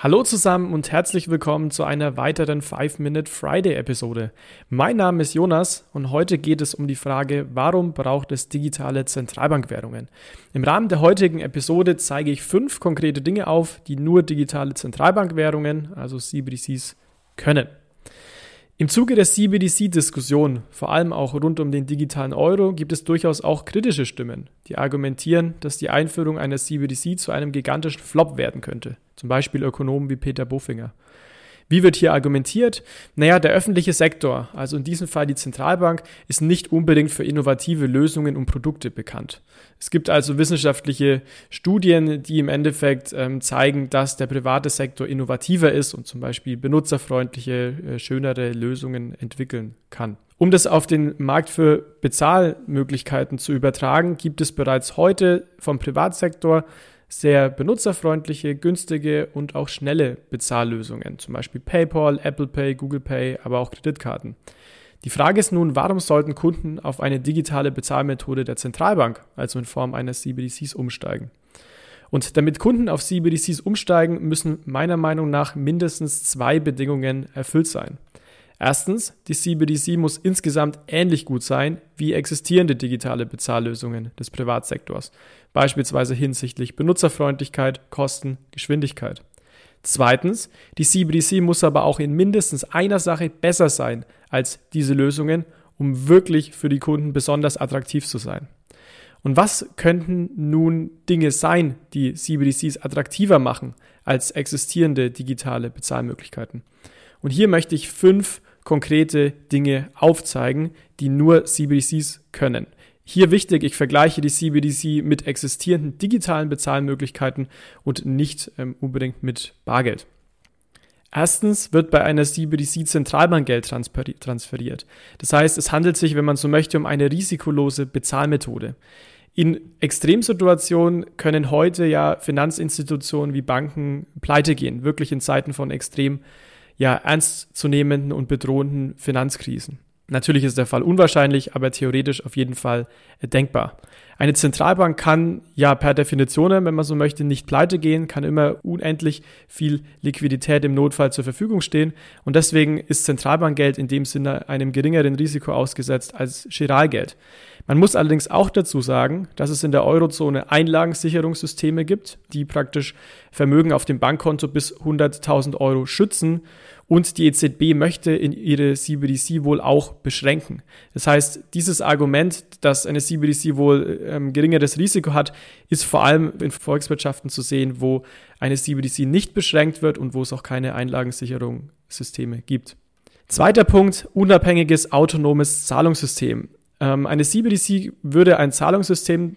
Hallo zusammen und herzlich willkommen zu einer weiteren 5-Minute Friday-Episode. Mein Name ist Jonas und heute geht es um die Frage, warum braucht es digitale Zentralbankwährungen? Im Rahmen der heutigen Episode zeige ich fünf konkrete Dinge auf, die nur digitale Zentralbankwährungen, also CBDCs, können. Im Zuge der CBDC-Diskussion, vor allem auch rund um den digitalen Euro, gibt es durchaus auch kritische Stimmen, die argumentieren, dass die Einführung einer CBDC zu einem gigantischen Flop werden könnte. Zum Beispiel Ökonomen wie Peter Bofinger. Wie wird hier argumentiert? Naja, der öffentliche Sektor, also in diesem Fall die Zentralbank, ist nicht unbedingt für innovative Lösungen und Produkte bekannt. Es gibt also wissenschaftliche Studien, die im Endeffekt ähm, zeigen, dass der private Sektor innovativer ist und zum Beispiel benutzerfreundliche, äh, schönere Lösungen entwickeln kann. Um das auf den Markt für Bezahlmöglichkeiten zu übertragen, gibt es bereits heute vom Privatsektor sehr benutzerfreundliche, günstige und auch schnelle Bezahllösungen, zum Beispiel PayPal, Apple Pay, Google Pay, aber auch Kreditkarten. Die Frage ist nun, warum sollten Kunden auf eine digitale Bezahlmethode der Zentralbank, also in Form eines CBDCs, umsteigen? Und damit Kunden auf CBDCs umsteigen, müssen meiner Meinung nach mindestens zwei Bedingungen erfüllt sein. Erstens, die CBDC muss insgesamt ähnlich gut sein wie existierende digitale Bezahllösungen des Privatsektors, beispielsweise hinsichtlich Benutzerfreundlichkeit, Kosten, Geschwindigkeit. Zweitens, die CBDC muss aber auch in mindestens einer Sache besser sein als diese Lösungen, um wirklich für die Kunden besonders attraktiv zu sein. Und was könnten nun Dinge sein, die CBDCs attraktiver machen als existierende digitale Bezahlmöglichkeiten? Und hier möchte ich fünf konkrete Dinge aufzeigen, die nur CBDCs können. Hier wichtig, ich vergleiche die CBDC mit existierenden digitalen Bezahlmöglichkeiten und nicht ähm, unbedingt mit Bargeld. Erstens wird bei einer CBDC Zentralbankgeld transferiert. Das heißt, es handelt sich, wenn man so möchte, um eine risikolose Bezahlmethode. In Extremsituationen können heute ja Finanzinstitutionen wie Banken pleite gehen, wirklich in Zeiten von extrem ja, ernstzunehmenden und bedrohenden Finanzkrisen. Natürlich ist der Fall unwahrscheinlich, aber theoretisch auf jeden Fall denkbar. Eine Zentralbank kann ja per Definition, wenn man so möchte, nicht pleite gehen, kann immer unendlich viel Liquidität im Notfall zur Verfügung stehen und deswegen ist Zentralbankgeld in dem Sinne einem geringeren Risiko ausgesetzt als Giralgeld. Man muss allerdings auch dazu sagen, dass es in der Eurozone Einlagensicherungssysteme gibt, die praktisch Vermögen auf dem Bankkonto bis 100.000 Euro schützen und die EZB möchte in ihre CBDC wohl auch beschränken. Das heißt, dieses Argument, dass eine CBDC wohl ähm, geringeres Risiko hat, ist vor allem in Volkswirtschaften zu sehen, wo eine CBDC nicht beschränkt wird und wo es auch keine Einlagensicherungssysteme gibt. Zweiter Punkt, unabhängiges autonomes Zahlungssystem. Ähm, eine CBDC würde ein Zahlungssystem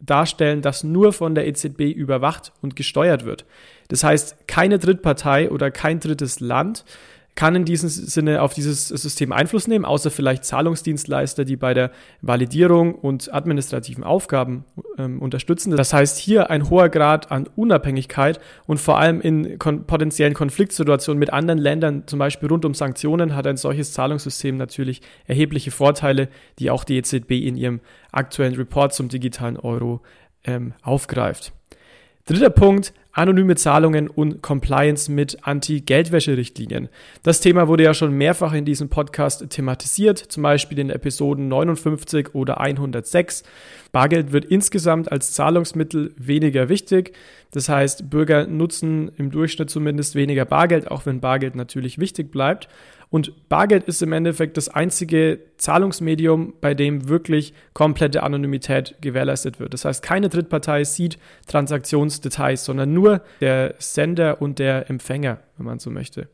darstellen, das nur von der EZB überwacht und gesteuert wird. Das heißt, keine Drittpartei oder kein drittes Land kann in diesem Sinne auf dieses System Einfluss nehmen, außer vielleicht Zahlungsdienstleister, die bei der Validierung und administrativen Aufgaben ähm, unterstützen. Das heißt, hier ein hoher Grad an Unabhängigkeit und vor allem in kon potenziellen Konfliktsituationen mit anderen Ländern, zum Beispiel rund um Sanktionen, hat ein solches Zahlungssystem natürlich erhebliche Vorteile, die auch die EZB in ihrem aktuellen Report zum digitalen Euro ähm, aufgreift. Dritter Punkt, anonyme Zahlungen und Compliance mit Anti-Geldwäsche-Richtlinien. Das Thema wurde ja schon mehrfach in diesem Podcast thematisiert, zum Beispiel in Episoden 59 oder 106. Bargeld wird insgesamt als Zahlungsmittel weniger wichtig. Das heißt, Bürger nutzen im Durchschnitt zumindest weniger Bargeld, auch wenn Bargeld natürlich wichtig bleibt. Und Bargeld ist im Endeffekt das einzige Zahlungsmedium, bei dem wirklich komplette Anonymität gewährleistet wird. Das heißt, keine Drittpartei sieht Transaktionsdetails, sondern nur der Sender und der Empfänger, wenn man so möchte.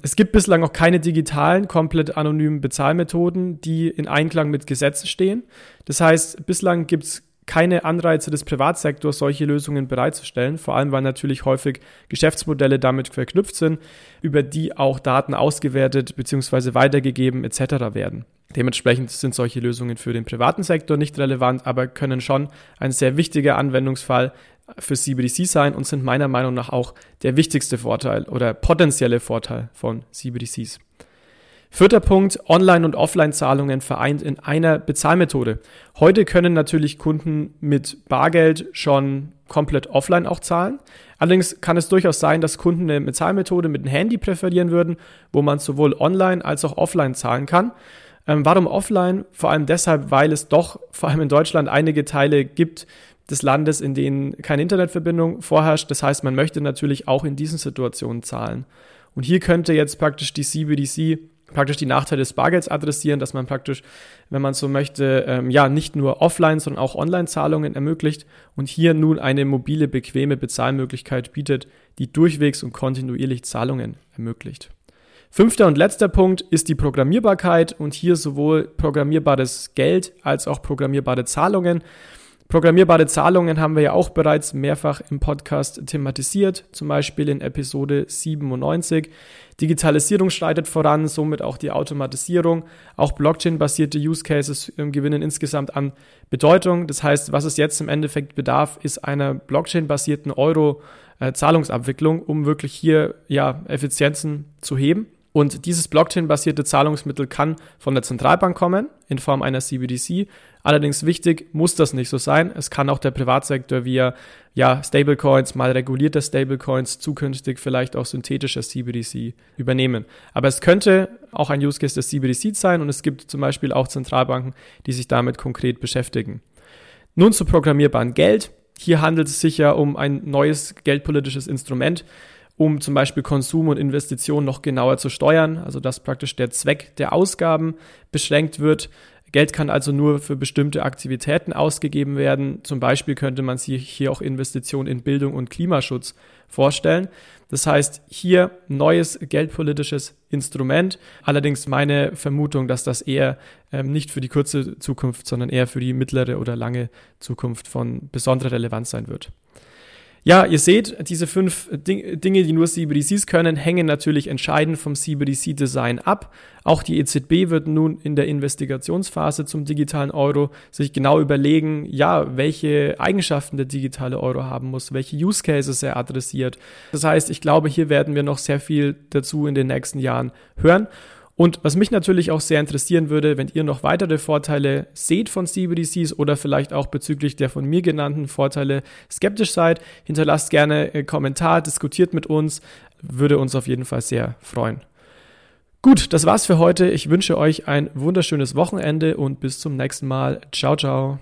Es gibt bislang auch keine digitalen, komplett anonymen Bezahlmethoden, die in Einklang mit Gesetzen stehen. Das heißt, bislang gibt es keine Anreize des Privatsektors, solche Lösungen bereitzustellen, vor allem weil natürlich häufig Geschäftsmodelle damit verknüpft sind, über die auch Daten ausgewertet bzw. weitergegeben etc. werden. Dementsprechend sind solche Lösungen für den privaten Sektor nicht relevant, aber können schon ein sehr wichtiger Anwendungsfall für CBDC sein und sind meiner Meinung nach auch der wichtigste Vorteil oder potenzielle Vorteil von CBDCs. Vierter Punkt, Online- und Offline-Zahlungen vereint in einer Bezahlmethode. Heute können natürlich Kunden mit Bargeld schon komplett offline auch zahlen. Allerdings kann es durchaus sein, dass Kunden eine Bezahlmethode mit dem Handy präferieren würden, wo man sowohl online als auch offline zahlen kann. Ähm, warum offline? Vor allem deshalb, weil es doch vor allem in Deutschland einige Teile gibt des Landes, in denen keine Internetverbindung vorherrscht. Das heißt, man möchte natürlich auch in diesen Situationen zahlen. Und hier könnte jetzt praktisch die CBDC praktisch die Nachteile des Bargelds adressieren, dass man praktisch, wenn man so möchte, ähm, ja, nicht nur offline, sondern auch Online-Zahlungen ermöglicht und hier nun eine mobile, bequeme Bezahlmöglichkeit bietet, die durchwegs und kontinuierlich Zahlungen ermöglicht. Fünfter und letzter Punkt ist die Programmierbarkeit und hier sowohl programmierbares Geld als auch programmierbare Zahlungen. Programmierbare Zahlungen haben wir ja auch bereits mehrfach im Podcast thematisiert, zum Beispiel in Episode 97. Digitalisierung schreitet voran, somit auch die Automatisierung. Auch Blockchain-basierte Use Cases ähm, gewinnen insgesamt an Bedeutung. Das heißt, was es jetzt im Endeffekt bedarf, ist einer Blockchain-basierten Euro-Zahlungsabwicklung, äh, um wirklich hier ja, Effizienzen zu heben. Und dieses Blockchain-basierte Zahlungsmittel kann von der Zentralbank kommen in Form einer CBDC. Allerdings wichtig muss das nicht so sein. Es kann auch der Privatsektor via ja, Stablecoins, mal regulierte Stablecoins, zukünftig vielleicht auch synthetische CBDC übernehmen. Aber es könnte auch ein Use Case des CBDC sein und es gibt zum Beispiel auch Zentralbanken, die sich damit konkret beschäftigen. Nun zu programmierbaren Geld. Hier handelt es sich ja um ein neues geldpolitisches Instrument, um zum Beispiel Konsum und Investitionen noch genauer zu steuern, also dass praktisch der Zweck der Ausgaben beschränkt wird. Geld kann also nur für bestimmte Aktivitäten ausgegeben werden. Zum Beispiel könnte man sich hier auch Investitionen in Bildung und Klimaschutz vorstellen. Das heißt, hier neues geldpolitisches Instrument. Allerdings meine Vermutung, dass das eher ähm, nicht für die kurze Zukunft, sondern eher für die mittlere oder lange Zukunft von besonderer Relevanz sein wird. Ja, ihr seht, diese fünf Dinge, die nur CBDCs können, hängen natürlich entscheidend vom CBDC-Design ab. Auch die EZB wird nun in der Investigationsphase zum digitalen Euro sich genau überlegen, ja, welche Eigenschaften der digitale Euro haben muss, welche Use Cases er adressiert. Das heißt, ich glaube, hier werden wir noch sehr viel dazu in den nächsten Jahren hören. Und was mich natürlich auch sehr interessieren würde, wenn ihr noch weitere Vorteile seht von CBDCs oder vielleicht auch bezüglich der von mir genannten Vorteile skeptisch seid, hinterlasst gerne einen Kommentar, diskutiert mit uns, würde uns auf jeden Fall sehr freuen. Gut, das war's für heute. Ich wünsche euch ein wunderschönes Wochenende und bis zum nächsten Mal. Ciao, ciao.